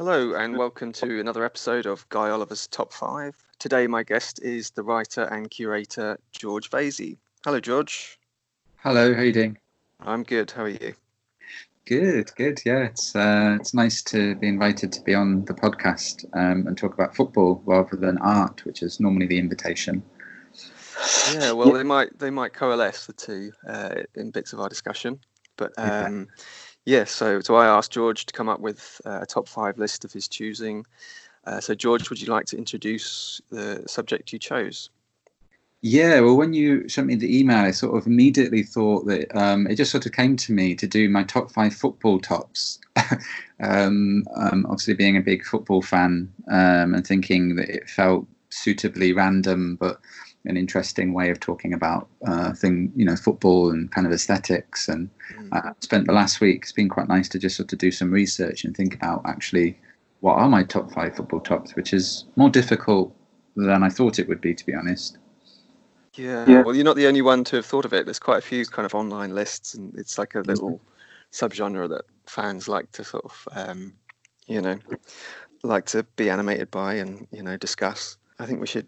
Hello, and welcome to another episode of Guy Oliver's Top 5. Today, my guest is the writer and curator George Vasey. Hello, George. Hello, how you doing? I'm good. How are you? Good, good. Yeah, it's uh, it's nice to be invited to be on the podcast um, and talk about football rather than art, which is normally the invitation. Yeah, well, they might they might coalesce the two uh, in bits of our discussion, but um, yeah. So so I asked George to come up with uh, a top five list of his choosing. Uh, so George, would you like to introduce the subject you chose? Yeah, well, when you sent me the email, I sort of immediately thought that um, it just sort of came to me to do my top five football tops. um, um, obviously, being a big football fan um, and thinking that it felt suitably random, but an interesting way of talking about uh, thing, you know, football and kind of aesthetics. And mm. I spent the last week. It's been quite nice to just sort of do some research and think about actually what are my top five football tops, which is more difficult than I thought it would be, to be honest. Yeah. yeah. Well, you're not the only one to have thought of it. There's quite a few kind of online lists, and it's like a little mm-hmm. subgenre that fans like to sort of, um, you know, like to be animated by and you know discuss. I think we should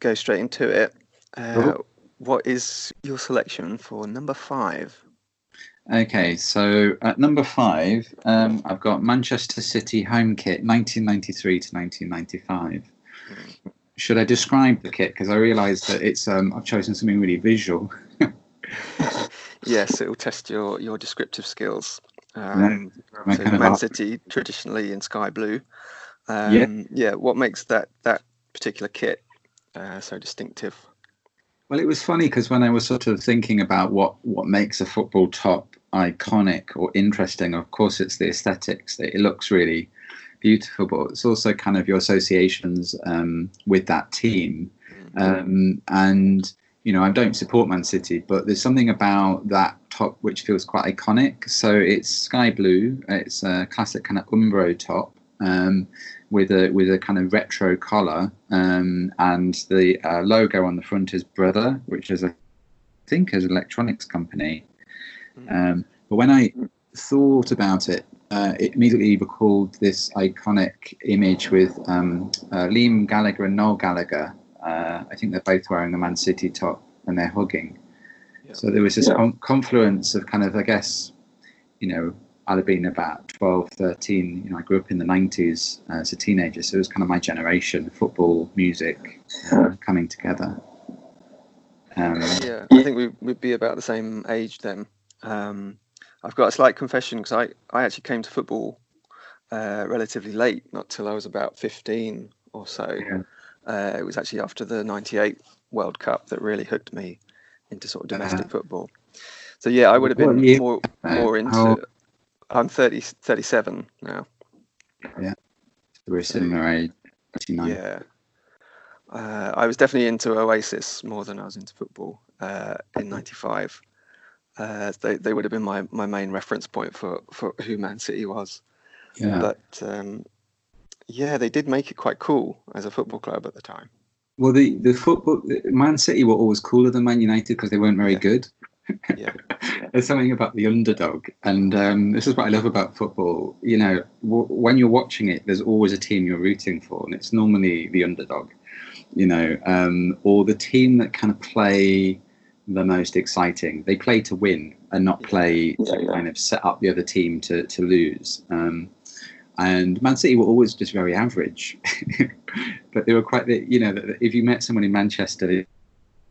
go straight into it. Uh, what is your selection for number five? Okay, so at number five, um, I've got Manchester City home kit, 1993 to 1995. Mm should I describe the kit? Because I realise that it's um, I've chosen something really visual. yes, it will test your your descriptive skills. Um, so Man City traditionally in sky blue. Um, yeah. yeah. What makes that that particular kit uh, so distinctive? Well, it was funny because when I was sort of thinking about what what makes a football top iconic or interesting, of course, it's the aesthetics. It looks really beautiful, but it's also kind of your associations um, with that team. Mm-hmm. Um, and you know, I don't support Man City, but there's something about that top which feels quite iconic. So it's sky blue. It's a classic kind of Umbro top um, with a with a kind of retro collar, um, and the uh, logo on the front is Brother, which is a, I think is an electronics company. Mm-hmm. Um, but when I thought about it, uh, it immediately recalled this iconic image with um, uh, Liam Gallagher and Noel Gallagher. Uh, I think they're both wearing the Man City top and they're hugging. Yeah. So there was this yeah. com- confluence of kind of, I guess, you know, I'd have been about 12, 13. You know, I grew up in the 90s as a teenager, so it was kind of my generation football, music uh, coming together. Um, yeah, I think we would be about the same age then. Um, I've got a slight confession because I, I actually came to football uh, relatively late, not till I was about 15 or so. Yeah. Uh, it was actually after the 98 World Cup that really hooked me into sort of domestic uh, football. So yeah, I would have been more more into. I'm 30, 37 now. Yeah, we're similar age. 29. Yeah, uh, I was definitely into Oasis more than I was into football uh, in '95 uh, they they would have been my, my main reference point for, for who Man City was. Yeah. But um, yeah, they did make it quite cool as a football club at the time. Well, the the football Man City were always cooler than Man United because they weren't very yeah. good. Yeah. There's something about the underdog, and um, this is what I love about football. You know, w- when you're watching it, there's always a team you're rooting for, and it's normally the underdog. You know, um, or the team that kind of play the most exciting. They play to win and not play yeah, to yeah. kind of set up the other team to to lose. Um, and Man City were always just very average, but they were quite. The you know, if you met someone in Manchester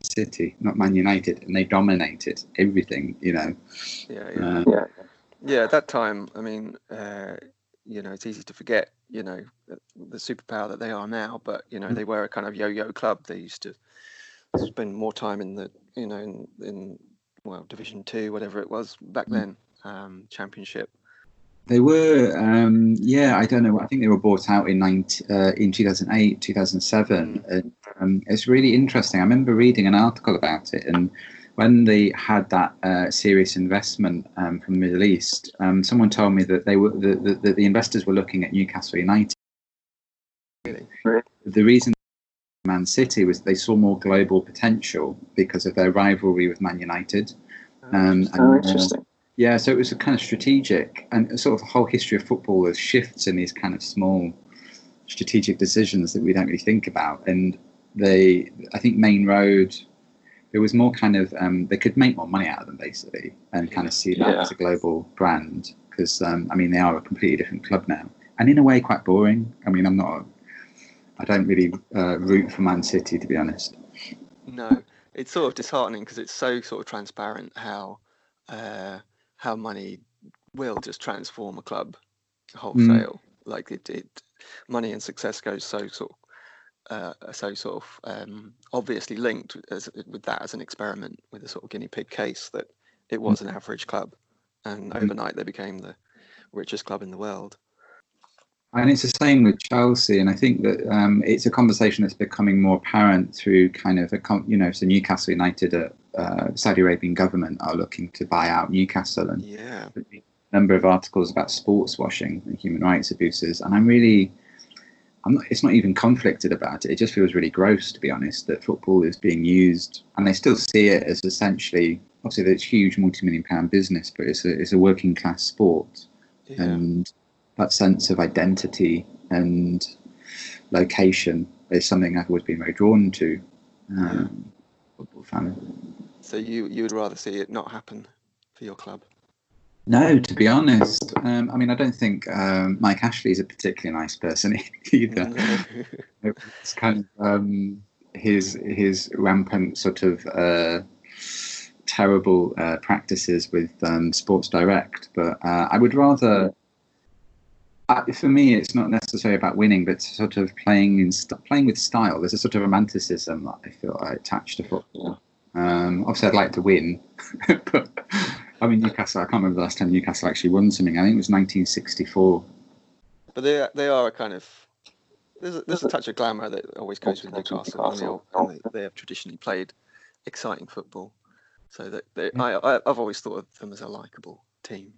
City, not Man United, and they dominated everything, you know. Yeah, yeah, uh, yeah. yeah. At that time, I mean, uh, you know, it's easy to forget, you know, the superpower that they are now. But you know, mm. they were a kind of yo-yo club. They used to spend more time in the you know in, in well Division Two, whatever it was back mm. then, um, Championship. They were, um, yeah, I don't know. I think they were bought out in 19, uh, in 2008, 2007. Mm. And, um, it's really interesting. I remember reading an article about it, and when they had that uh, serious investment um, from the Middle East, um, someone told me that they were the, the, the investors were looking at Newcastle United. Really? The reason Man City was they saw more global potential because of their rivalry with Man United. Oh, um, oh, and, interesting. Uh, Yeah, so it was a kind of strategic and sort of the whole history of football is shifts in these kind of small strategic decisions that we don't really think about. And they, I think, Maine Road, there was more kind of um, they could make more money out of them basically, and kind of see that yeah. as a global brand because um, I mean they are a completely different club now, and in a way quite boring. I mean I'm not, I don't really uh, root for Man City to be honest. No, it's sort of disheartening because it's so sort of transparent how uh, how money will just transform a club wholesale. Mm. Like it, it, money and success goes so sort of uh, so sort of um, obviously linked as, with that as an experiment with a sort of guinea pig case that it mm. was an average club, and mm. overnight they became the richest club in the world. And it's the same with Chelsea, and I think that um, it's a conversation that's becoming more apparent through kind of a you know so Newcastle United, uh, uh, Saudi Arabian government are looking to buy out Newcastle, and yeah. a number of articles about sports washing and human rights abuses, and I'm really I'm not, it's not even conflicted about it. It just feels really gross, to be honest, that football is being used, and they still see it as essentially, obviously, it's a huge multi-million pound business, but it's a it's a working class sport, yeah. and that sense of identity and location is something I've always been very drawn to. Um, football fan. So you you would rather see it not happen for your club? No, to be honest, um, I mean, I don't think um, Mike Ashley is a particularly nice person either. it's kind of um, his his rampant sort of uh, terrible uh, practices with um, Sports Direct, but uh, I would rather. Uh, for me, it's not necessarily about winning, but sort of playing in st- playing with style. There's a sort of romanticism that I feel I attach to football. Um, obviously, I'd like to win, but I mean, Newcastle. I can't remember the last time Newcastle actually won something. I think it was 1964. But they they are a kind of there's a, there's a touch of glamour that always goes with Newcastle, and, they, and they, they have traditionally played exciting football. So that they, I I've always thought of them as a likable team.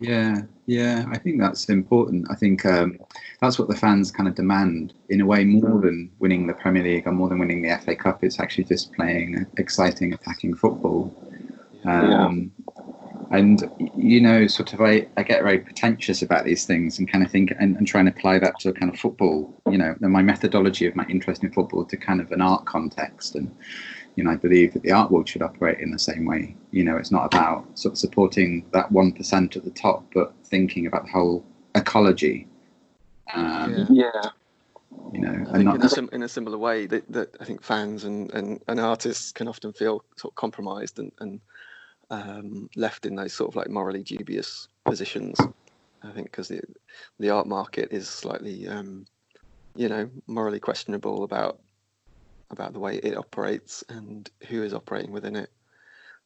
Yeah, yeah, I think that's important. I think um, that's what the fans kind of demand in a way more than winning the Premier League or more than winning the FA Cup. It's actually just playing exciting, attacking football. Um, yeah. And you know, sort of, I, I get very pretentious about these things and kind of think and, and try and apply that to kind of football. You know, my methodology of my interest in football to kind of an art context, and you know, I believe that the art world should operate in the same way. You know, it's not about sort of supporting that one percent at the top, but thinking about the whole ecology. Um, yeah. yeah you know, I think in, a sim- in a similar way that, that I think fans and, and, and artists can often feel sort of compromised and, and um, left in those sort of like morally dubious positions. I think because the the art market is slightly, um, you know, morally questionable about about the way it operates and who is operating within it.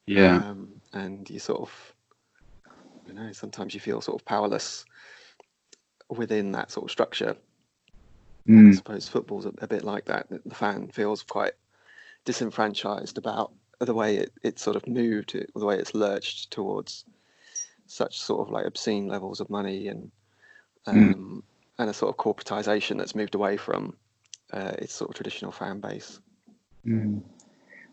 Yeah. Um, and you sort of, you know, sometimes you feel sort of powerless within that sort of structure. Mm. I suppose football's a, a bit like that. The fan feels quite disenfranchised about the way it, it sort of moved, the way it's lurched towards such sort of like obscene levels of money and hmm. um, mm. and a sort of corporatization that's moved away from uh, its sort of traditional fan base. Mm.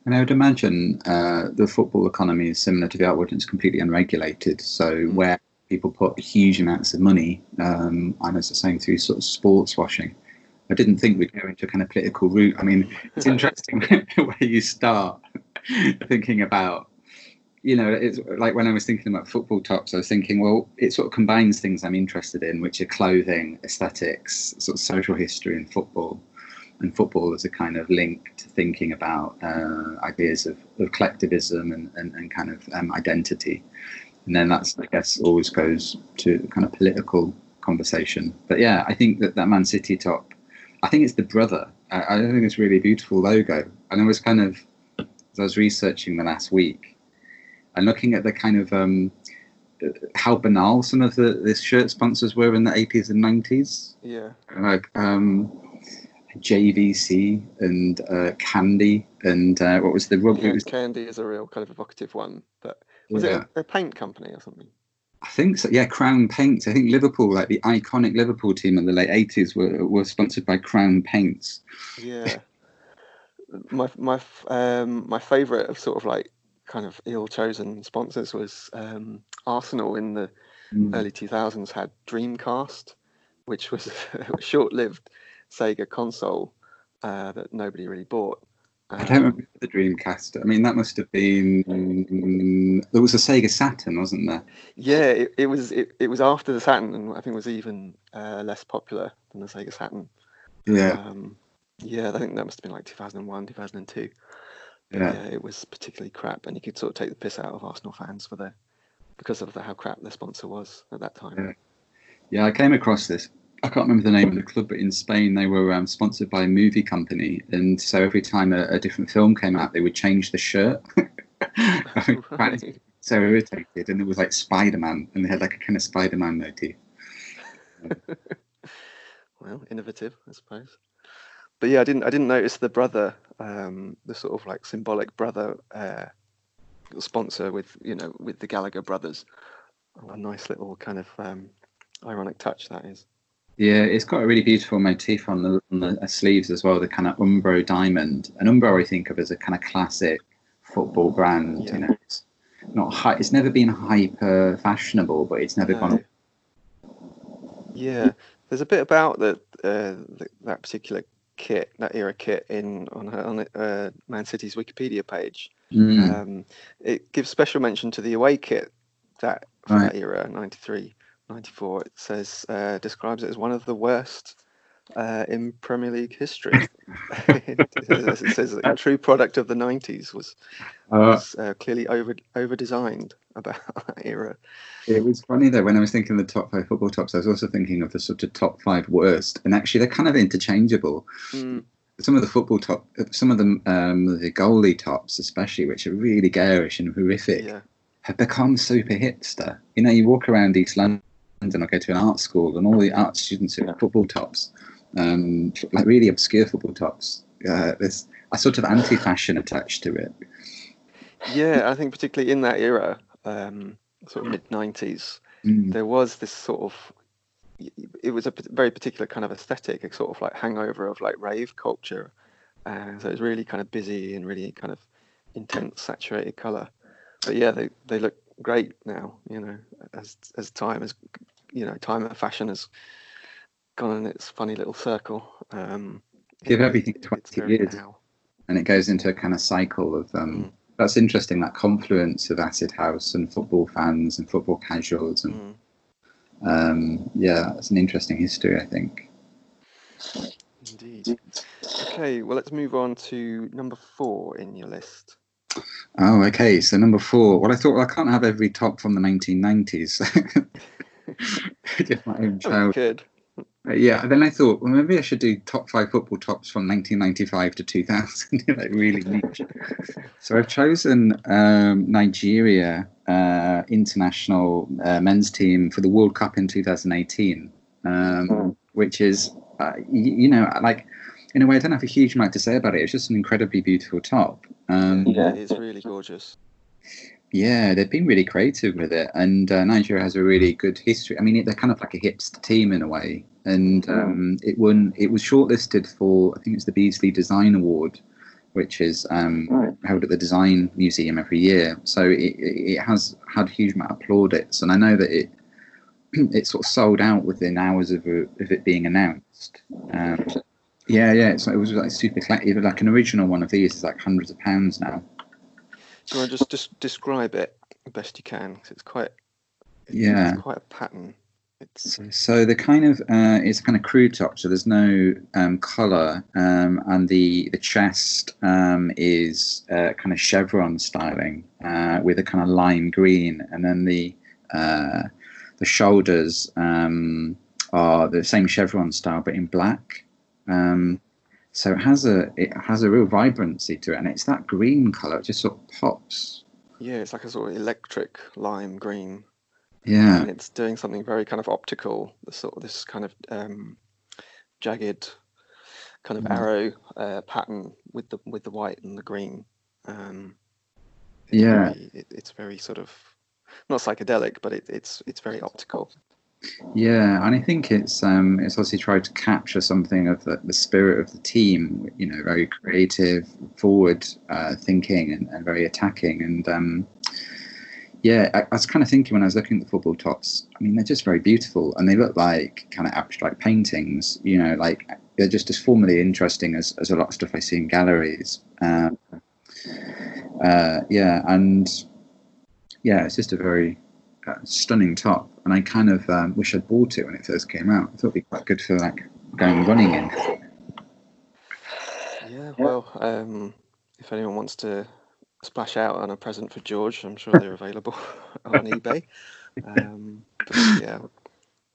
And I would imagine uh, the football economy is similar to the art world; it's completely unregulated. So mm. where people put huge amounts of money, um, and as I was saying, through sort of sports washing. I didn't think we'd go into a kind of political route. I mean, it's interesting where you start thinking about you know, it's like when I was thinking about football tops, I was thinking, well, it sort of combines things I'm interested in, which are clothing, aesthetics, sort of social history, and football. And football as a kind of link to thinking about uh, ideas of, of collectivism and, and, and kind of um, identity. And then that's, I guess, always goes to kind of political conversation. But yeah, I think that that Man City top, I think it's the brother. I, I think it's really beautiful logo. And I was kind of as I was researching the last week and looking at the kind of um, how banal some of the, the shirt sponsors were in the 80s and 90s. Yeah. Like um, JVC and uh, Candy and uh, what was the rug? Yeah, was... Candy is a real kind of evocative one. But was yeah. it a, a, paint company or something? I think so. Yeah, Crown Paints. I think Liverpool, like the iconic Liverpool team in the late 80s, were, were sponsored by Crown Paints. Yeah my my um my favorite of sort of like kind of ill-chosen sponsors was um, Arsenal in the Mm. early 2000s had Dreamcast, which was short-lived Sega console uh, that nobody really bought. I don't Um, remember the Dreamcast. I mean, that must have been. There was a Sega Saturn, wasn't there? Yeah, it, it was it, it was after the Saturn, and I think was even uh, less popular than the Sega Saturn. Yeah, Um, yeah, I think that must have been like 2001, 2002. But yeah. yeah, it was particularly crap, and you could sort of take the piss out of Arsenal fans for their because of the, how crap their sponsor was at that time. Yeah. Yeah, I came across this. I can't remember the name of the club, but in Spain they were um, sponsored by a movie company, and so every time a, a different film came out, they would change the shirt. I was quite Right. so irritated, and it was like Spider Man, and they had like a kind of Spider Man motif. Well, innovative, I suppose. But yeah, I didn't I didn't notice the brother, um, the sort of like symbolic brother uh, sponsor with you know with the Gallagher brothers. A nice little kind of um, ironic touch that is. Yeah, it's got a really beautiful motif on the on the sleeves as well. The kind of Umbro diamond, and Umbro I think of as a kind of classic football brand. Yeah. You know, it's not high, It's never been hyper fashionable, but it's never gone. Yeah, there's a bit about that uh, th- that particular kit, that era kit, in on her, on uh, Man City's Wikipedia page. Mm, Um, it gives special mention to the away kit that from Right. that era, 93, 94. It says uh, describes it as one of the worst uh, in Premier League history. it, says- it says a true product of the 90s was, uh, was uh, clearly over over designed about that era. it was funny though when I was thinking of the top five football tops. I was also thinking of the sort of top five worst, and actually they're kind of interchangeable. Mm, Some of the football top, some of them, um, the goalie tops especially, which are really garish and horrific. yeah, have become super hipster. You know, you walk around East London or go to an art school, and all the art students in football tops, um, like really obscure football tops. Uh, there's a sort of anti-fashion attached to it. yeah. I think particularly in that era, um, sort of mid 90s, Mm. there was this sort of it was a very particular kind of aesthetic, a sort of like hangover of like rave culture. Uh, so it's really kind of busy and really kind of intense, saturated color. But yeah, they, they look great now. You know, as as time has, you know, time and fashion has gone in its funny little circle. Um, Give everything 20 years. now. And it goes into a kind of cycle of. Um, Mm. That's interesting. That confluence of acid house and football fans and football casuals, and Mm, um, yeah, it's an interesting history. I think. indeed. Okay, well, let's move on to number four in your list. Oh, okay. So number four. Well, I thought well, I can't have every top from the 1990s. Just my own Oh, child. Uh, Yeah, then I thought, well, maybe I should do top five football tops from 1995 to 2000, like really niche. so I've chosen um, Nigeria uh, international uh, men's team for the World Cup in 2018, um, which is, uh, y- you know, like in a way, I don't have a huge amount to say about it. It's just an incredibly beautiful top. Um, Yeah, it's really gorgeous. yeah, they've been really creative with it, and uh, Nigeria has a really good history. I mean, they're kind of like a hipster team in a way, and um, it won. It was shortlisted for I think it's the Beazley Design Award, which is um, held at the Design Museum every year. So it, it it has had a huge amount of plaudits, and I know that it it sort of sold out within hours of, uh, of it being announced. Um, yeah, yeah, so it was like super. Like an original one of these is like hundreds of pounds now. Do you want to just, just describe it the best you can? Because it's quite, it's, Yeah. it's quite a pattern. It's So, so the kind of uh, it's kind of crude top. So there's no um, color, um, and the the chest um, is uh, kind of chevron styling uh, with a kind of lime green, and then the uh, the shoulders um, are the same chevron style but in black. Um, so it has a it has a real vibrancy to it, and it's that green color. It just sort of pops. yeah, it's like a sort of electric lime green, Yeah, and it's doing something very kind of optical. The sort of this kind of um, jagged kind of Mm. arrow uh, pattern with the with the white and the green. Um, it's Yeah. very, it, it's very sort of not psychedelic, but it, it's it's very optical. Yeah, and I think it's um, it's obviously tried to capture something of the, the spirit of the team. You know, very creative, forward uh, thinking, and, and, very attacking. And um, yeah, I, I, was kind of thinking when I was looking at the football tops. I mean, they're just very beautiful, and they look like kind of abstract paintings. You know, like they're just as formally interesting as, as a lot of stuff I see in galleries. Um, uh, yeah, and yeah, it's just a very uh, stunning top, and I kind of um, wish I'd bought it when it first came out. I thought it'd be quite good for like going running in. Yeah, well, um, if anyone wants to splash out on a present for George, I'm sure they're available on eBay. Um, yeah,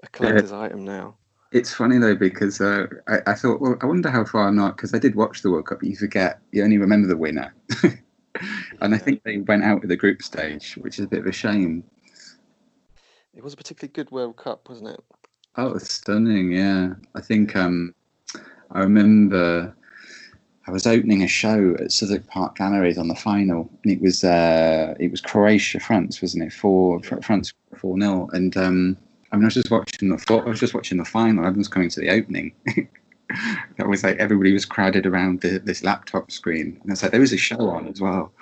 a collector's yeah. item now. It's funny though because uh, I, I, thought, well, I wonder how far I'm not because I did watch the World Cup, but you forget, you only remember the winner. and I think they went out with the group stage, which is a bit of a shame. It was a particularly good World Cup, wasn't it? Oh, it was stunning. Yeah, I think um, I remember I was opening a show at Southwark Park Galleries on the final, and it was uh, it was Croatia France, wasn't it? For France four 0 and um, I mean, I was just watching the I was just watching the final. I was coming to the opening. that was like everybody was crowded around the, this laptop screen, and it's like there was a show on as well.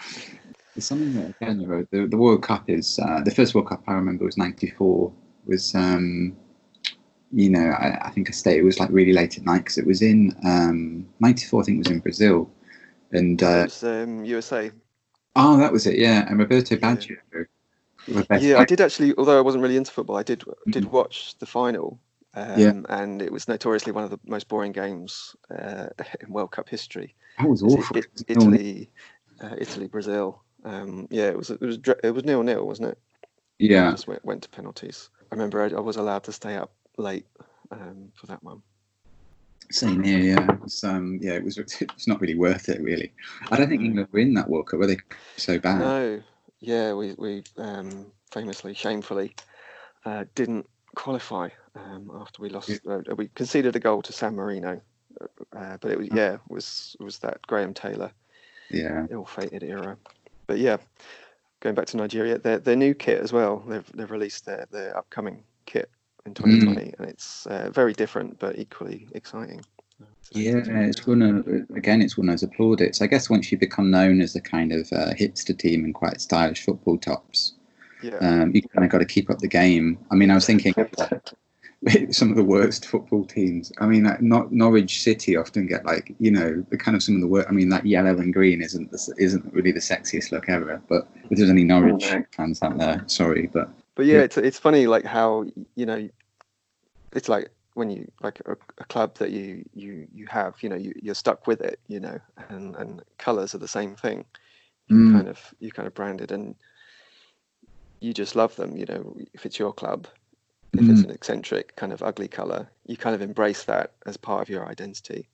Something that again, you know, the, the World Cup is uh, the first World Cup I remember was '94. Was um, you know, I, I, think I stayed. It was like really late at night because it was in um, '94. I think it was in Brazil, and uh, was, um, USA. Oh, that was it. Yeah, and Roberto Baggio. Yeah. yeah, I did actually. Although I wasn't really into football, I did did mm-hmm. watch the final. Um, yeah. and it was notoriously one of the most boring games uh, in World Cup history. That was awful. It, Italy, uh, Italy, Brazil. Um, yeah, it was it was it was nil nil, wasn't it? Yeah, it just went, went to penalties. I remember I, I, was allowed to stay up late um, for that one. Same here, yeah. It was, um, yeah, it was. It's not really worth it, really. I don't think England were in that World Cup. Were they so bad? No. Yeah, we we um, famously, shamefully, uh, didn't qualify um, after we lost. Uh, we conceded a goal to San Marino, uh, but it was yeah, it was it was that Graham Taylor, yeah, ill-fated era but yeah, going back to Nigeria, their their new kit as well. They've they've released their their upcoming kit in 2020, mm. and it's uh, very different but equally exciting. Yeah, it's one of again, it's one of those applaudits. I guess once you become known as a kind of uh, hipster team and quite stylish football tops, yeah. um, you kind of got to keep up the game. I mean, I was thinking some of the worst football teams. I mean, not Norwich City often get like you know the kind of some of the worst. I mean, that yellow and green isn't the, isn't really the sexiest look ever. But if there's any Norwich oh, fans out there, sorry, but but yeah, yeah, it's it's funny like how you know it's like when you like a, a, club that you you you have you know you, you're stuck with it you know and and colors are the same thing you mm. kind of you kind of branded and you just love them you know if it's your club if it's an eccentric kind of ugly color you kind of embrace that as part of your identity.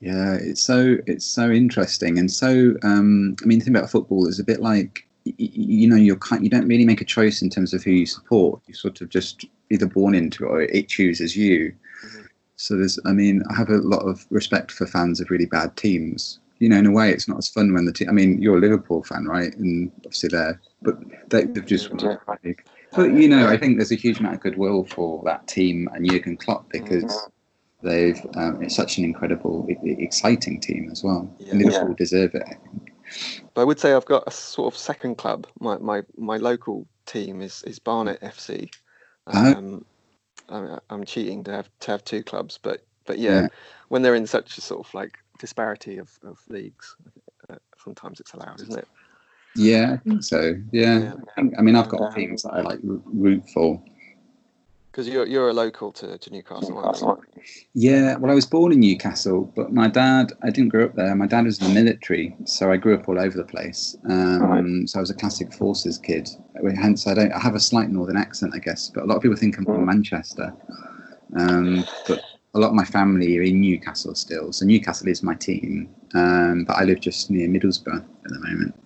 Yeah it's so it's so interesting and so um i mean the thing about football is a bit like you know you're kind you don't really make a choice in terms of who you support. You sort of just either born into it or it chooses you. Mm-hmm. so there's i mean i have a lot of respect for fans of really bad teams. You know in a way it's not as fun when the team i mean you're a liverpool fan right? And obviously they're but they, have just mm-hmm. But you know i think there's a huge amount of goodwill for that team and jurgen klopp because mm-hmm. they've um, it's such an incredible exciting team as well yeah. liverpool yeah. deserve it i think but I would say I've got a sort of second club. My my, my local team is, is Barnet FC. Uh-huh. Um, I, I'm cheating to have to have two clubs, but but yeah, yeah. when they're in such a sort of like disparity of, of leagues, uh, sometimes it's allowed, isn't it? Yeah, I think so. Yeah, yeah. I, think, I mean, I've got teams that I like root for, because you're you're a local to, to Newcastle, Yeah, well, I was born in Newcastle, but my dad, I didn't grow up there. My dad was in the military, so I grew up all over the place. Um, right. So I was a classic forces kid. Hence, I don't. I have a slight northern accent, I guess, but a lot of people think I'm from Manchester. Um, but a lot of my family are in Newcastle still, so Newcastle is my team. Um, but I live just near Middlesbrough at the moment.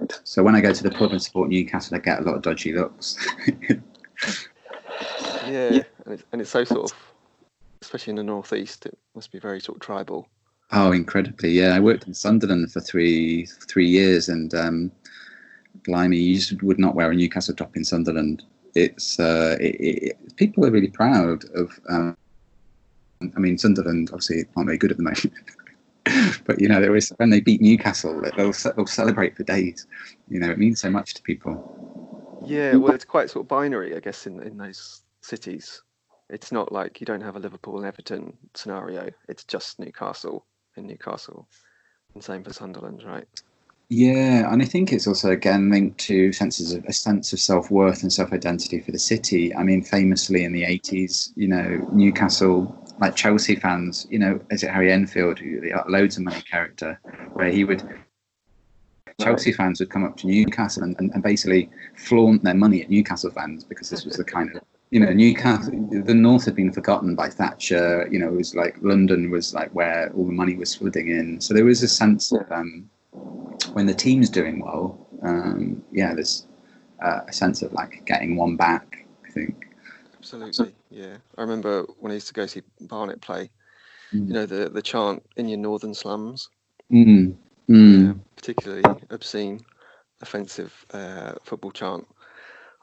Right. So when I go to the pub and support Newcastle, I get a lot of dodgy looks. Yeah, yeah. And, it's, and it's so sort of, especially in the northeast, it must be very sort of tribal. Oh, incredibly! Yeah, I worked in Sunderland for three three years, and um, blimey, you just would not wear a Newcastle top in Sunderland. it's uh, it, it, people are really proud of. Um, I mean, Sunderland obviously aren't very good at the moment, but you know, there is when they beat Newcastle, they'll they'll celebrate for days. You know, it means so much to people. Yeah, well, it's quite sort of binary, I guess, in in those cities. It's not like you don't have a Liverpool and Everton scenario. It's just Newcastle in Newcastle, and same for Sunderland, right? Yeah, and I think it's also again linked to senses of a sense of self worth and self identity for the city. I mean, famously in the eighties, you know, Newcastle, like Chelsea fans, you know, is it Harry Enfield, who the loads of money character, where he would Chelsea fans would come up to Newcastle and, and, and, basically flaunt their money at Newcastle fans because this was the kind of you know Newcastle the north had been forgotten by Thatcher you know it was like London was like where all the money was flooding in so there was a sense of um, when the team's doing well, um, yeah, there's uh, a sense of like getting one back. I think. Absolutely, yeah. I remember when I used to go see Barnet play. Mm. You know the the chant in your northern slums. Mm. Mm. Yeah, particularly obscene, offensive uh, football chant.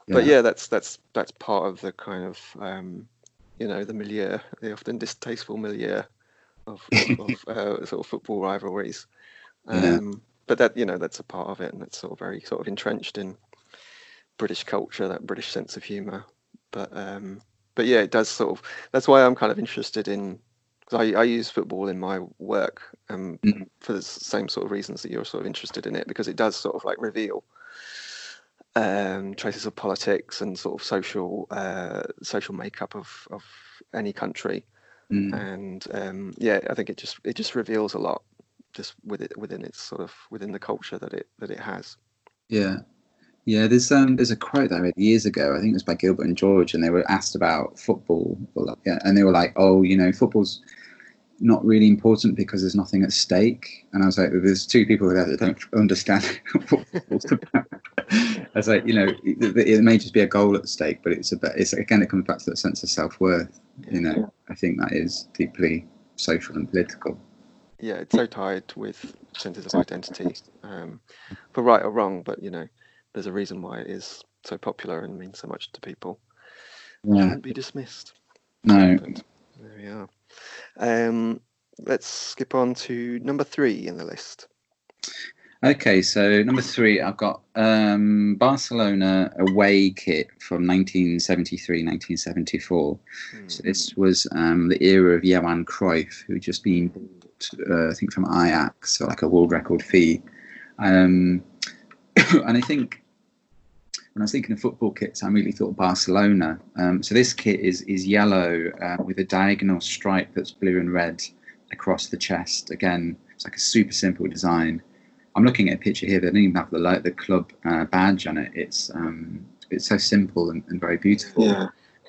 Yeah. But yeah, that's that's that's part of the kind of um, you know the milieu, the often distasteful milieu of, of uh, sort of football rivalries. Um, yeah. But that you know that's a part of it, and it's sort of very sort of entrenched in British culture, that British sense of humour. But um, but yeah, it does sort of. That's why I'm kind of interested in because I, I use football in my work um, mm. for the same sort of reasons that you're sort of interested in it because it does sort of like reveal um, traces of politics and sort of social uh, social makeup of, of any country. Mm. And um, yeah, I think it just it just reveals a lot just with it within its sort of within the culture that it that it has. Yeah, yeah. There's um there's a quote that I read years ago. I think it was by Gilbert and George, and they were asked about football, yeah, and they were like, oh, you know, football's not really important because there's nothing at stake. And I was like, there's two people there that don't understand what football's about. I was like, you know, it, it, may just be a goal at stake, but it's a it's again it comes back to that sense of self worth. You know, I think that is deeply social and political yeah, it's so tied with senses of identity, um, for right or wrong. But you know, there's a reason why it is so popular and means so much to people. Yeah. Shouldn't be dismissed. No. But there we are. Um, let's skip on to number three in the list. Okay, so number three, I've got um, Barcelona away kit from 1973, 1974. Mm. So this was um, the era of Johan Cruyff, who just been uh, I think from Ajax, so like a world record fee. Um, and I think when I was thinking of football kits, I really thought Barcelona. Um, so this kit is is yellow uh, with a diagonal stripe that's blue and red across the chest. Again, it's like a super simple design. I'm looking at a picture here that doesn't even have the like the club uh, badge on it. It's um, it's so simple and, and very beautiful. Yeah,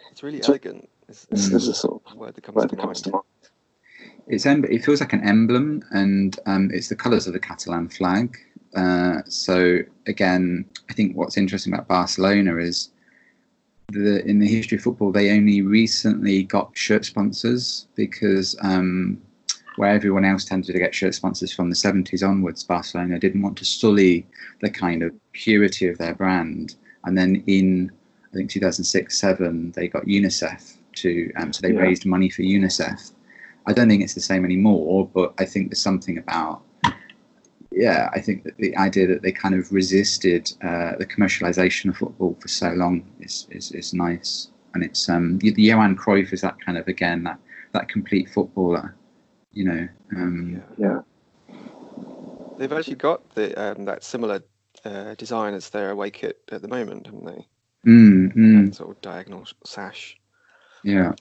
it's really elegant. It's, it's, mm. a sort of word that comes, word to, comes to mind it's it feels like an emblem, and um, it's the colours of the Catalan flag. Uh, so again, I think what's interesting about Barcelona is the in the history of football they only recently got shirt sponsors because um, where everyone else tended to get shirt sponsors from the 70s onwards, Barcelona didn't want to sully the kind of purity of their brand. And then in I think 2006 7 they got UNICEF to um, so they yeah. raised money for UNICEF I don't think it's the same anymore, but I think there's something about yeah, I think that the idea that they kind of resisted uh, the commercialization of football for so long is, is, is nice. And it's um, the Johan Cruyff is that kind of again that that complete footballer, you know. Um, yeah. yeah. They've actually got the um, that similar uh, design as their away kit at the moment, haven't they? Mm, mm. Sort of diagonal sash. Yeah.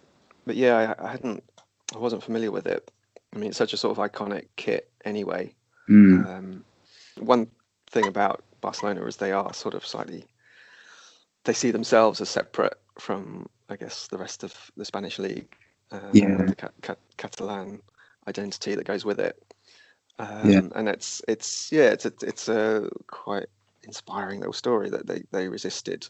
But yeah, I, I hadn't I wasn't familiar with it. I mean, it's such a sort of iconic kit anyway. Mm. Um, one thing about Barcelona is they are sort of slightly, they see themselves as separate from, I guess, the rest of the Spanish league. Um, yeah. The Catalan identity that goes with it. Um, yeah. And it's it's yeah it's a, it's a quite inspiring little story that they they resisted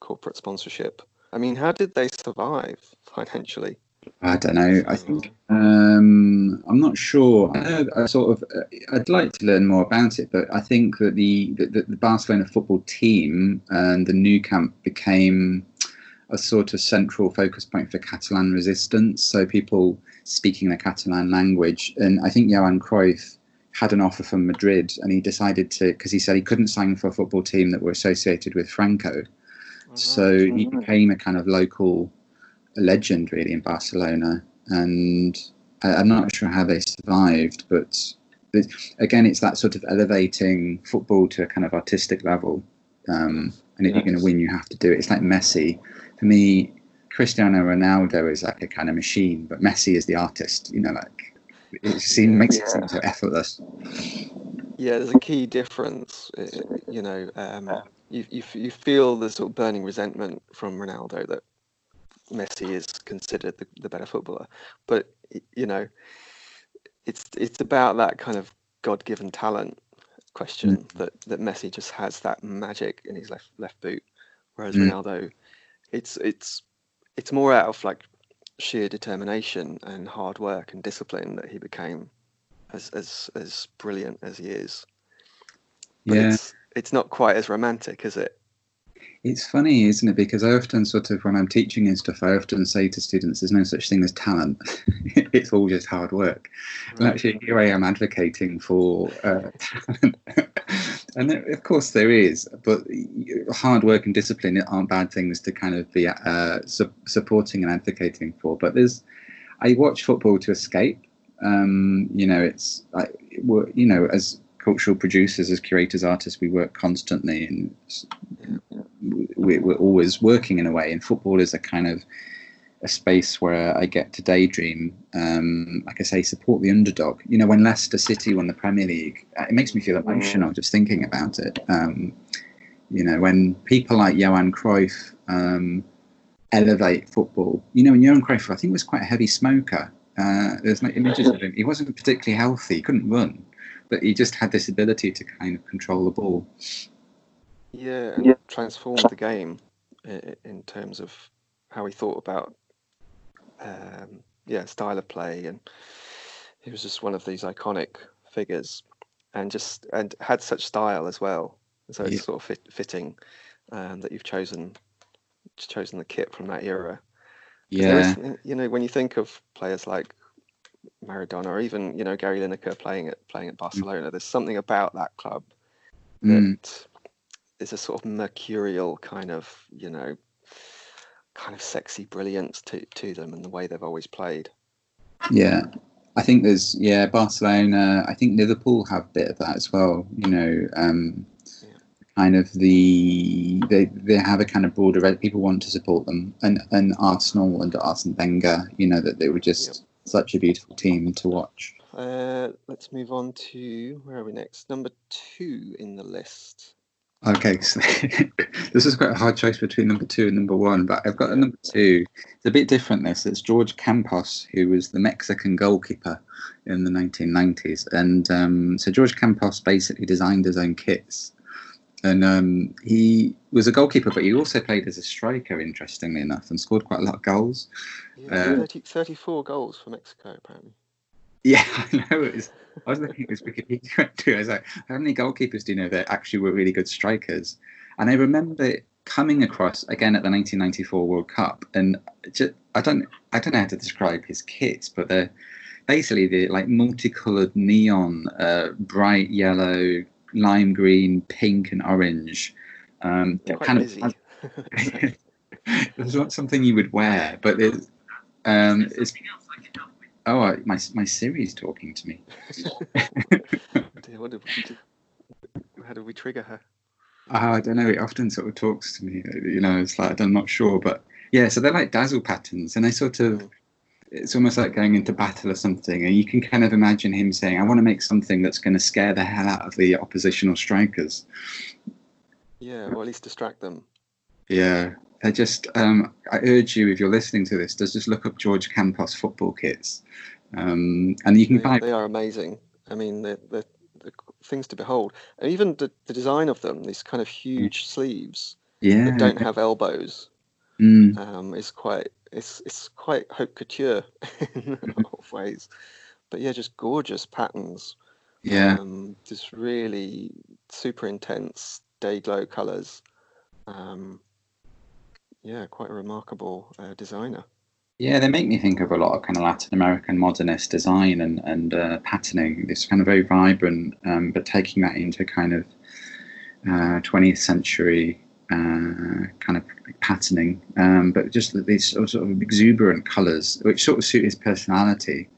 corporate sponsorship. I mean, how did they survive financially? I don't know. I think um, I'm not sure. I, I sort of uh, I'd like to learn more about it, but I think that the the, the Barcelona football team and the Nou Camp became a sort of central focus point for Catalan resistance. So people speaking the Catalan language, and I think Johan Cruyff had an offer from Madrid, and he decided to because he said he couldn't sign for a football team that were associated with Franco. So he became a kind of local legend really in Barcelona, and I, am not sure how they survived, but again, it's that sort of elevating football to a kind of artistic level. Um, and if yes. you're going to win, you have to do it. It's like Messi. For me, Cristiano Ronaldo is like a kind of machine, but Messi is the artist. You know, like it seems makes yeah. it seem so effortless. Yeah, there's a key difference. Uh, you know, um, you, you you feel the sort of burning resentment from Ronaldo that Messi is considered the, the better footballer. But you know, it's it's about that kind of God-given talent question mm. that that Messi just has that magic in his left left boot, whereas mm. Ronaldo, it's it's it's more out of like sheer determination and hard work and discipline that he became as as as brilliant as he is. But yeah. It's, it's not quite as romantic, is it? It's funny, isn't it? Because I often sort of, when I'm teaching and stuff, I often say to students, there's no such thing as talent. it's all just hard work. Right. And actually, here I am advocating for uh, talent. and there, of course, there is, but hard work and discipline aren't bad things to kind of be uh, su- supporting and advocating for. But there's, I watch football to escape. Um, you know, it's like, you know, as cultural producers, as curators, artists, we work constantly and we're always working in a way. And football is a kind of a space where I get to daydream. Um, like I say, support the underdog. You know, when Leicester City won the Premier League, uh, it makes me feel emotional just thinking about it. Um, you know, when people like Johan Cruyff um, elevate football. You know, when Johan Cruyff, I think, was quite a heavy smoker. Uh, there's no images of him. He wasn't particularly healthy. He couldn't run but he just had this ability to kind of control the ball. Yeah, and yeah. transformed the game in terms of how he thought about um, yeah style of play, and he was just one of these iconic figures, and just and had such style as well. So it's sort of fit, fitting um, that you've chosen chosen the kit from that era. Yeah, is, you know when you think of players like Maradona or even you know Gary Lineker playing at playing at mm. Barcelona. There's something about that club mm. that mm. Is a sort of mercurial kind of you know kind of sexy brilliance to to them and the way they've always played. Yeah, I think there's yeah Barcelona. I think Liverpool have a bit of that as well. You know, um, yeah. kind of the they they have a kind of broader people want to support them, and and Arsenal under Arsene Wenger. You know that they were just. Yep such a beautiful team to watch. Uh, let's move on to where are we next? Number two in the list. Okay, so this is quite a hard choice between number two and number one, but I've got a number two. It's a bit different. This it's George Campos, who was the Mexican goalkeeper in the 1990s, and um, so George Campos basically designed his own kits, and um, he was a goalkeeper, but he also played as a striker, interestingly enough, and scored quite a lot of goals. Yeah, uh, 30, 34 goals for Mexico, apparently. Yeah, I know. It was, I was looking at his Wikipedia too. I was like, how many goalkeepers do you know that actually were really good strikers? And I remember coming across again at the 1994 World Cup, and just, I don't, I don't know how to describe his kits, but they're basically the like multicolored neon, uh, bright yellow, lime green, pink, and orange. Um, Quite kind busy. of. it's not something you would wear, but it's um, it's, oh, my my Siri's talking to me. what did we do? How do we trigger her? Uh, I don't know. It often sort of talks to me. You know, it's like I'm not sure, but yeah. So they're like dazzle patterns, and they sort of. Mm. It's almost like going into battle or something, and you can kind of imagine him saying, "I want to make something that's going to scare the hell out of the oppositional strikers." Yeah, or at least distract them. Yeah, I just um, I urge you if you're listening to this, to just look up George Campos football kits, um, and you can they, buy. They are amazing. I mean, they're, they're, they're things to behold, and even the, the design of them, these kind of huge sleeves yeah. that don't have elbows, mm. um, is quite it's it's quite haute couture in a lot of ways, but yeah, just gorgeous patterns. Yeah, um, just really super intense day glow colors. Um, yeah, quite a remarkable uh, designer. Yeah, they make me think of a lot of kind of Latin American modernist design and and uh, patterning. This kind of very vibrant, um, but taking that into kind of uh, 20th century uh, kind of patterning, um, but just these sort of exuberant colours, which sort of suit his personality.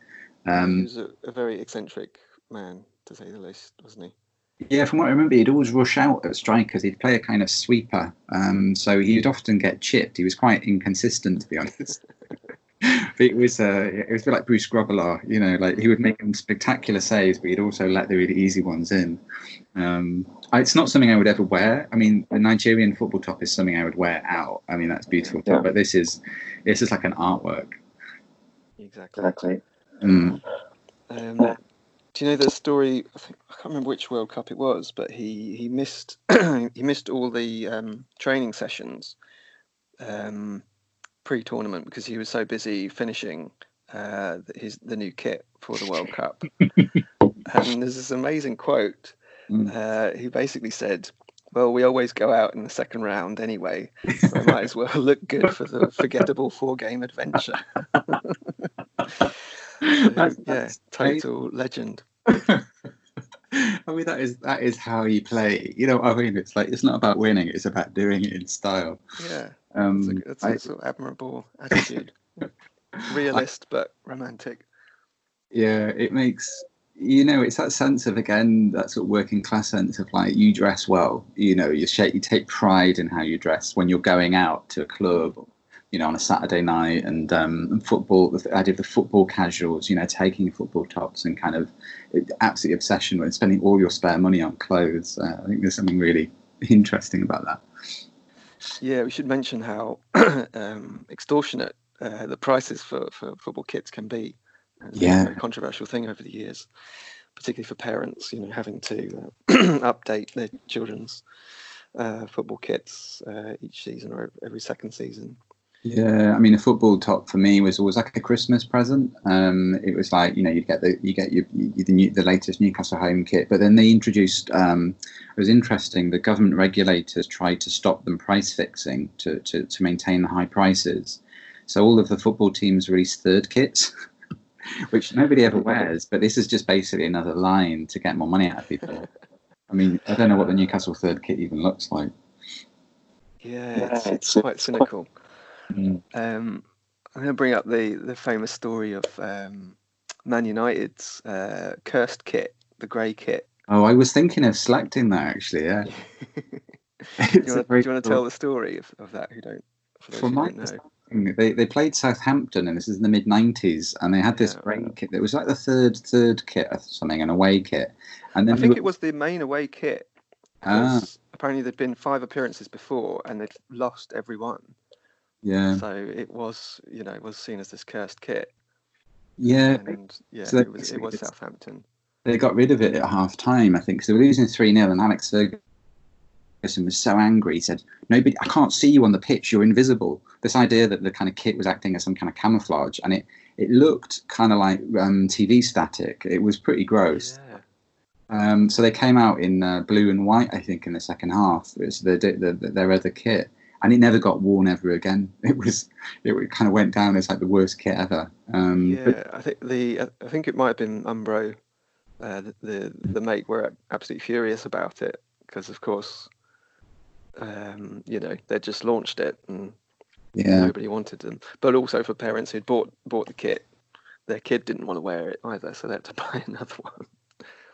Um, he was a, a, very eccentric man, to say the least, wasn't he? Yeah, from what I remember, he'd always rush out at strikers. He'd play a kind of sweeper, um, so he'd often get chipped. He was quite inconsistent, to be honest. it was uh, it was a bit like Bruce Grobbelaar, you know, like he would make them spectacular saves, but he'd also let the really easy ones in. Um, it's not something I would ever wear. I mean, the Nigerian football top is something I would wear out. I mean, that's beautiful, yeah. but this is this is like an artwork. Exactly. Exactly. Mm. Um, do you know the story? I, think, I, can't remember which World Cup it was, but he he missed he missed all the um, training sessions. Um, pre-tournament because he was so busy finishing uh, his the new kit for the World Cup. and there's this amazing quote. Mm. Uh, he basically said, "Well, we always go out in the second round anyway, so I might as well look good for the forgettable four-game adventure." so, that's, yeah, total great. legend. I mean, that is that is how you play. You know, I mean, it's like it's not about winning; it's about doing it in style. Yeah, um, it's a, it's a sort of admirable attitude. Realist I, but romantic. Yeah, it makes you know it's that sense of again that sort of working class sense of like you dress well. You know, you shape, you take pride in how you dress when you're going out to a club. You know, on a Saturday night, and, um, and football. The idea of the football casuals. You know, taking football tops and kind of absolutely obsession with spending all your spare money on clothes. Uh, I think there's something really interesting about that. Yeah, we should mention how um, extortionate uh, the prices for, for football kits can be. It's yeah, a controversial thing over the years, particularly for parents. You know, having to uh, update their children's uh, football kits uh, each season or every second season. Yeah, I mean, a football top for me was always like a Christmas present. Um, it was like you know you get the you get your, your the, new, the latest Newcastle home kit, but then they introduced. Um, it was interesting. The government regulators tried to stop them price fixing to, to to maintain the high prices. So all of the football teams released third kits, which nobody ever wears. But this is just basically another line to get more money out of people. I mean, I don't know what the Newcastle third kit even looks like. Yeah, it's, it's quite cynical. Mm. Um, I'm going to bring up the the famous story of um, Man United's uh, cursed kit, the grey kit. Oh, I was thinking of selecting that actually. Yeah. do you want to tell the story of, of that? Who don't? For, for my they they played Southampton, and this is in the mid '90s, and they had this yeah, great kit. It was like the third third kit or something, an away kit. And then I think were... it was the main away kit. Ah. Apparently, there'd been five appearances before, and they'd lost every one. Yeah. So it was, you know, it was seen as this cursed kit. Yeah. And yeah, so it was it was Southampton. They got rid of it at half time, I think, because they were losing 3 0, and Alex Ferguson was so angry. He said, Nobody, I can't see you on the pitch, you're invisible. This idea that the kind of kit was acting as some kind of camouflage, and it, it looked kind of like um, TV static. It was pretty gross. Yeah. Um, so they came out in uh, blue and white, I think, in the second half. It was the, the, the, their other kit and it never got worn ever again. It was it kind of went down as like the worst kit ever. Um, yeah, but, I think the I think it might have been Umbro, uh, the, the the make were absolutely furious about it because of course, um, you know they just launched it and yeah. nobody wanted them. But also for parents who'd bought bought the kit, their kid didn't want to wear it either, so they had to buy another one.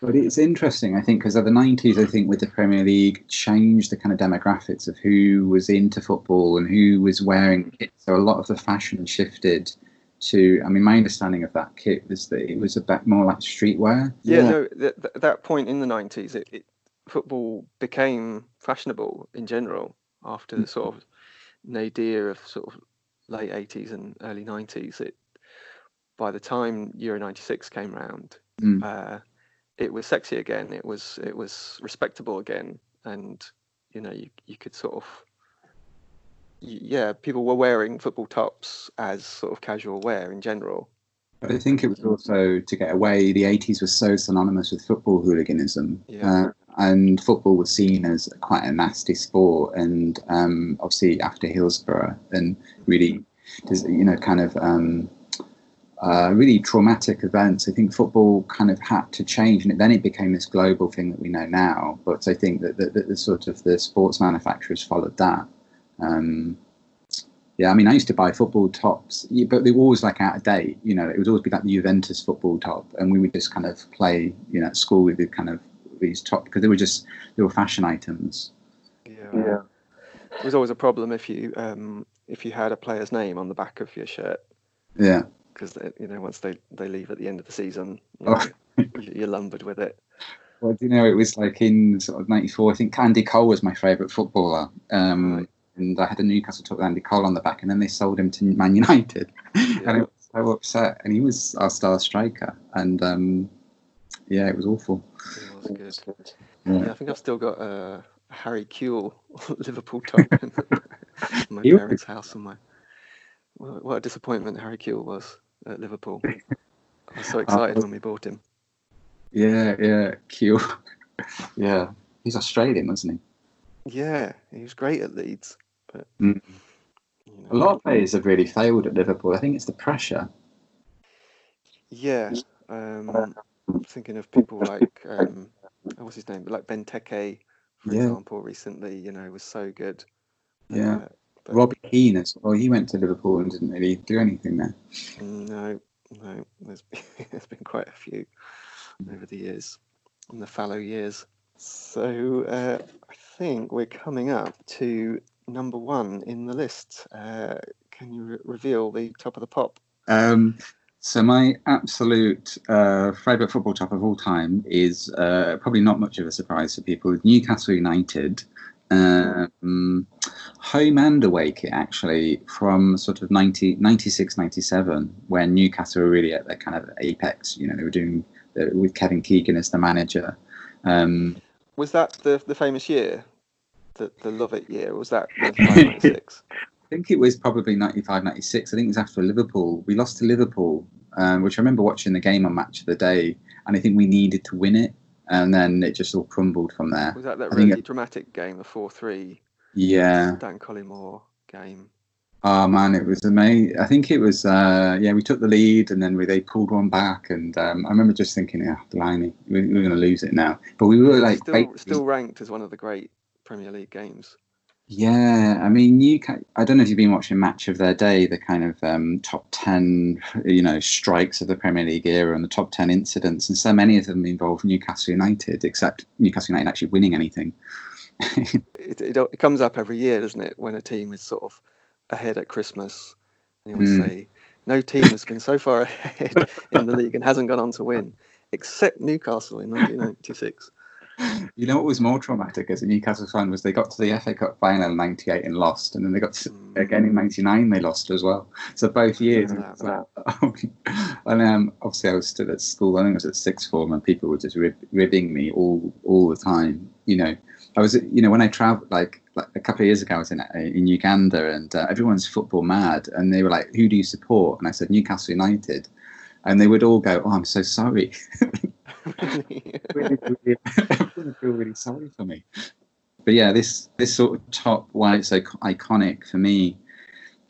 But it's interesting, I think, because of the 90s, I think, with the Premier League, changed the kind of demographics of who was into football and who was wearing kit. So a lot of the fashion shifted to, I mean, my understanding of that kit was that it was a bit more like streetwear. Yeah, yeah. no, that, that point in the 90s, it, it, football became fashionable in general after the sort of nadir of sort of late 80s and early 90s. It, by the time Euro 96 came around, mm. uh, it was sexy again. It was it was respectable again, and you know you you could sort of yeah, people were wearing football tops as sort of casual wear in general. But I think it was also to get away. The 80s was so synonymous with football hooliganism. Yeah. Uh, and football was seen as quite a nasty sport. And um, obviously, after Hillsborough, and really, you know, kind of um, uh, really traumatic events, I think football kind of had to change. And then it became this global thing that we know now. But I think that, that, that the sort of the sports manufacturers followed that. Um, yeah, I mean, I used to buy football tops, but they were always like out of date. You know, it would always be like the Juventus football top, and we would just kind of play. You know, at school we would kind of these top because they were just they were fashion items. Yeah. yeah. It was always a problem if you um, if you had a player's name on the back of your shirt. Yeah. Because you know once they, they leave at the end of the season, you know, oh. you're lumbered with it. Well, do you know it was like in sort of '94? I think Andy Cole was my favourite footballer. Um, right and I had a Newcastle top with Andy Cole on the back, and then they sold him to Man United, yeah. and I was so upset. And he was our star striker, and um, yeah, it was awful. It was good. Yeah. yeah I think I've still got a Harry Kewell Liverpool top in my parents' house somewhere. What a disappointment Harry Kewell was at Liverpool. I was so excited uh, when we bought him. Yeah, yeah, Kewell. yeah, he's Australian, isn't he? Yeah, he was great at Leeds. But mm. you know, a lot of players have really failed at Liverpool. I think it's the pressure. Yeah, um, thinking of people like um, what's his name, like Benteke, for yeah. example. Recently, you know, was so good. Yeah. Uh, but, Robbie Keane as well. He went to Liverpool and didn't really do anything there. No, no. There's, there's been quite a few over the years, in the fallow years. So uh, I think we're coming up to number one in the list. Uh, can you re- reveal the top of the pop? Um, so my absolute uh, favourite football top of all time is uh, probably not much of a surprise for people. Newcastle United, um, home and away kit actually from sort of 90, 96, 97 when Newcastle were really at their kind of apex. You know, they were doing the, with Kevin Keegan as the manager. Um, was that the the famous year the, the Love It year? Was that 96? I think it was probably 95, 96. I think it was after Liverpool. We lost to Liverpool, um, which I remember watching the game on Match of the Day, and I think we needed to win it, and then it just all crumbled from there. Was that that I really dramatic game, the 4 3? Yeah. Stan Collymore game. Oh man, it was amazing. I think it was uh, yeah. We took the lead and then we they pulled one back, and um, I remember just thinking, yeah, blimey, we're, we're going to lose it now. But we were like still, still ranked as one of the great Premier League games. Yeah, I mean, you. Can, I don't know if you've been watching Match of the Day, the kind of um, top ten, you know, strikes of the Premier League era and the top ten incidents, and so many of them involve Newcastle United, except Newcastle United actually winning anything. it, it, it, comes up every year, doesn't it? When a team is sort of ahead at Christmas, and you always mm. say, "No team has been so far ahead in the league and hasn't gone on to win, except Newcastle in 1996." You know what was more traumatic as a Newcastle fan was they got to the FA Cup final in '98 and lost, and then they got to, mm. again in '99 they lost as well. So both years. and um, obviously I was still at school. I think I was at sixth form, and people were just rib- ribbing me all all the time. You know, I was you know when I travelled like like a couple of years ago I was in in Uganda, and uh, everyone's football mad, and they were like, "Who do you support?" And I said Newcastle United, and they would all go, "Oh, I'm so sorry." feel really sorry for me. But yeah, this this sort of top, why it's so iconic for me,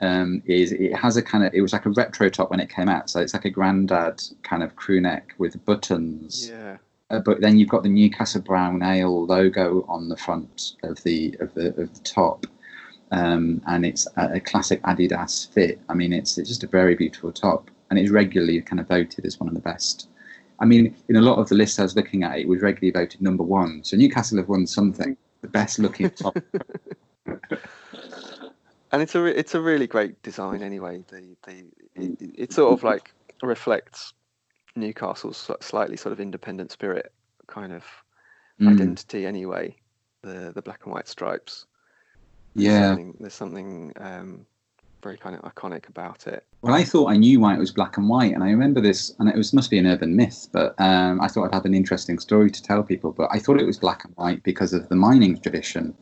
um, is it has a kind of it was like a retro top when it came out, so it's like a grandad kind of crew neck with buttons. Yeah. Uh, but then you've got the Newcastle Brown Ale logo on the front of the of the of the top, um, and it's a, a, classic Adidas fit. I mean, it's it's just a very beautiful top, and it's regularly kind of voted as one of the best I mean, in a lot of the lists I was looking at, it was regularly voted number one. So Newcastle have won something, the best looking top. and it's a it's a really great design anyway. The the it, it sort of like reflects Newcastle's slightly sort of independent spirit kind of mm. identity anyway. The the black and white stripes. Yeah, there's something, there's something um, very kind of iconic about it. Well, I thought I knew why it was black and white, and I remember this, and it was must be an urban myth, but um, I thought I'd have an interesting story to tell people. But I thought it was black and white because of the mining tradition.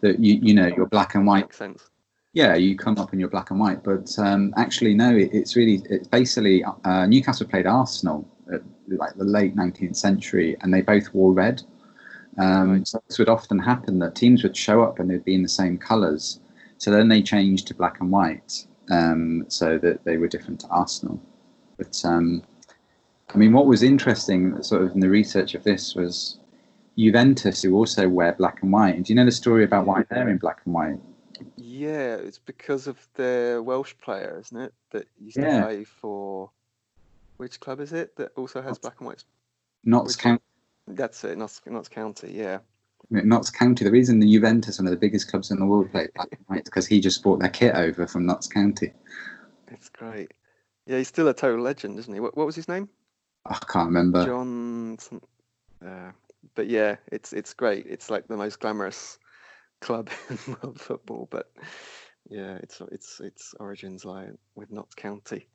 That you you know you're black and white. Makes sense. Yeah, you come up in your black and white, but um, actually no, it, it's really it's basically uh, Newcastle played Arsenal at like the late 19th century, and they both wore red. Um. So this would often happen that teams would show up and they'd be in the same colours. So then they changed to black and white, um, so that they were different to Arsenal. But um, I mean, what was interesting, sort of in the research of this, was Juventus, who also wear black and white. And do you know the story about why they're in black and white? Yeah, it's because of the Welsh player, isn't it? That used yeah. to play for which club is it that also has black and white? Notts County. That's it, Notts, Notts County. Yeah. Notts County. The reason the Juventus, one of the biggest clubs in the world, play black and white is because he just brought their kit over from Notts County. It's great. Yeah, he's still a total legend, isn't he? What, what was his name? I can't remember. John. Uh, but yeah, it's it's great. It's like the most glamorous club in world football. But yeah, it's it's its origins lie with Notts County.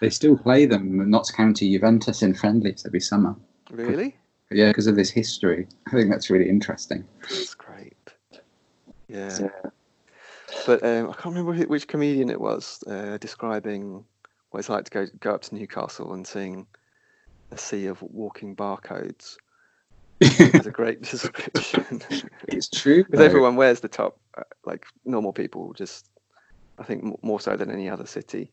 They still play them, Notts County Juventus in friendlies every summer. Really? Yeah, because of this history. I think that's really interesting. That's great. Yeah. yeah. But um, I can't remember which comedian it was uh, describing what it's like to go go up to Newcastle and seeing a sea of walking barcodes. it's a great description. it's true because everyone wears the top, uh, like normal people. Just, I think more so than any other city.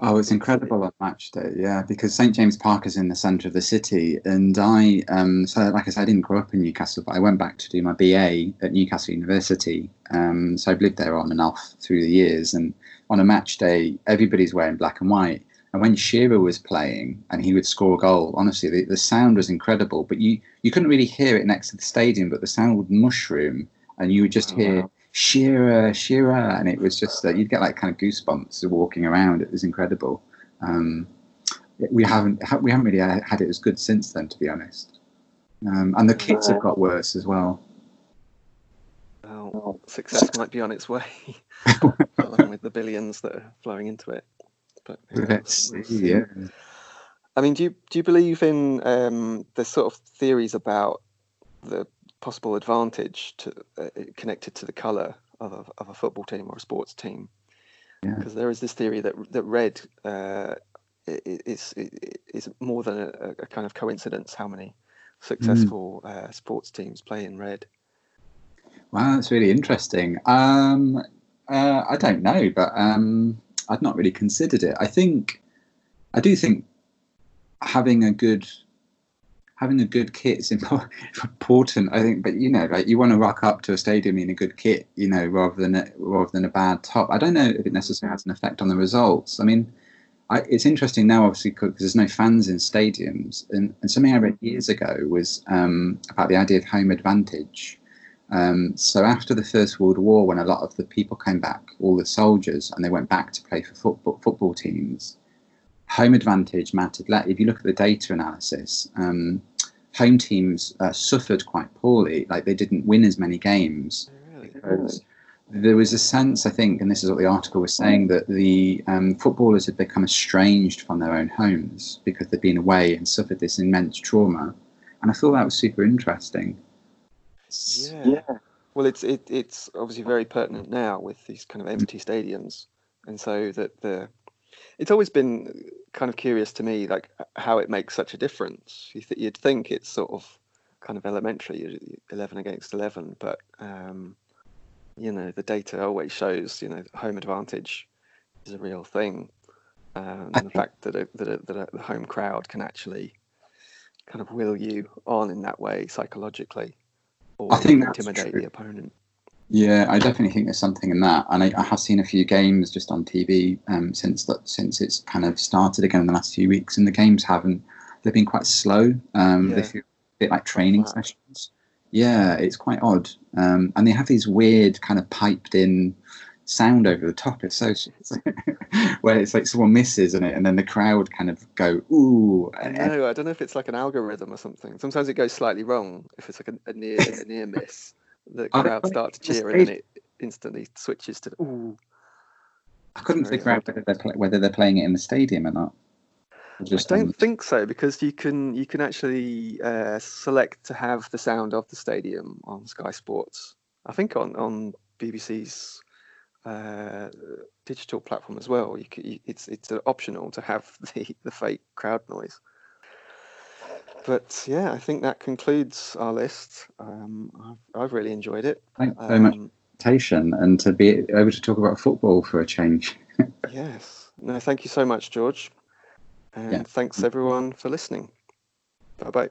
Oh, it's incredible on match day, yeah, because St James Park is in the centre of the city, and I, um, so like I said, I didn't grow up in Newcastle, but I went back to do my BA at Newcastle University, um, so I've lived there on and off through the years, and on a match day, everybody's wearing black and white, and when Shearer was playing and he would score a goal, honestly, the, the sound was incredible, but you you couldn't really hear it next to the stadium, but the sound would mushroom, and you would just oh, hear. Wow Shearer, Shearer, and it was just uh, you'd get like kind of goosebumps walking around. It was incredible. Um, we haven't we haven't really had it as good since then, to be honest. Um, and the kits have got worse as well. Well, success might be on its way, along with the billions that are flowing into it. But yeah, let's see. Yeah. I mean, do you do you believe in um, the sort of theories about the possible advantage to uh, connected to the color of a, of a football team or a sports team. Because yeah. there is this theory that that red uh, is is more than a, a, kind of coincidence. How many successful mm. uh, sports teams play in red? Wow, that's really interesting. Um, uh, I don't know, but um, I've not really considered it. I think I do think having a good having a good kit is important, I think. But you know, like you want to rock up to a stadium in a good kit, you know, rather than a, rather than a bad top. I don't know if it necessarily has an effect on the results. I mean, I, it's interesting now, obviously, because there's no fans in stadiums. And, and something I read years ago was um, about the idea of home advantage. Um, so after the First World War, when a lot of the people came back, all the soldiers, and they went back to play for football, football teams, home advantage mattered. If you look at the data analysis, um, home teams uh, suffered quite poorly. Like they didn't win as many games really? because there was a sense, I think, and this is what the article was saying, that the um, footballers had become estranged from their own homes because they'd been away and suffered this immense trauma. And I thought that was super interesting. Yeah. yeah. Well, it's it, it's obviously very pertinent now with these kind of empty stadiums, and so that the it's always been kind of curious to me, like how it makes such a difference. You th- you'd think it's sort of kind of elementary, eleven against eleven, but um, you know the data always shows you know home advantage is a real thing, um, and the fact that a, that, a, that a, the home crowd can actually kind of will you on in that way psychologically, or I think intimidate the opponent. Yeah, I definitely think there's something in that, and I, I have seen a few games just on TV um, since that since it's kind of started again in the last few weeks, and the games haven't. They've been quite slow. Um, yeah. They feel a bit like training wow. sessions. Yeah, it's quite odd, um, and they have these weird kind of piped in sound over the top. It's so where it's like someone misses in it, and then the crowd kind of go ooh. I know. I don't know if it's like an algorithm or something. Sometimes it goes slightly wrong if it's like a, a near a near miss the crowd start to cheer and then it instantly switches to ooh. I couldn't figure out whether they're, whether they're playing it in the stadium or not. I don't think so because you can you can actually uh, select to have the sound of the stadium on Sky Sports. I think on on BBC's uh, digital platform as well. You, can, you it's it's optional to have the the fake crowd noise. But yeah, I think that concludes our list. Um, I've, I've really enjoyed it. Thanks very much um, and to be able to talk about football for a change. yes. No, thank you so much, George. And yeah. thanks everyone for listening. Bye bye.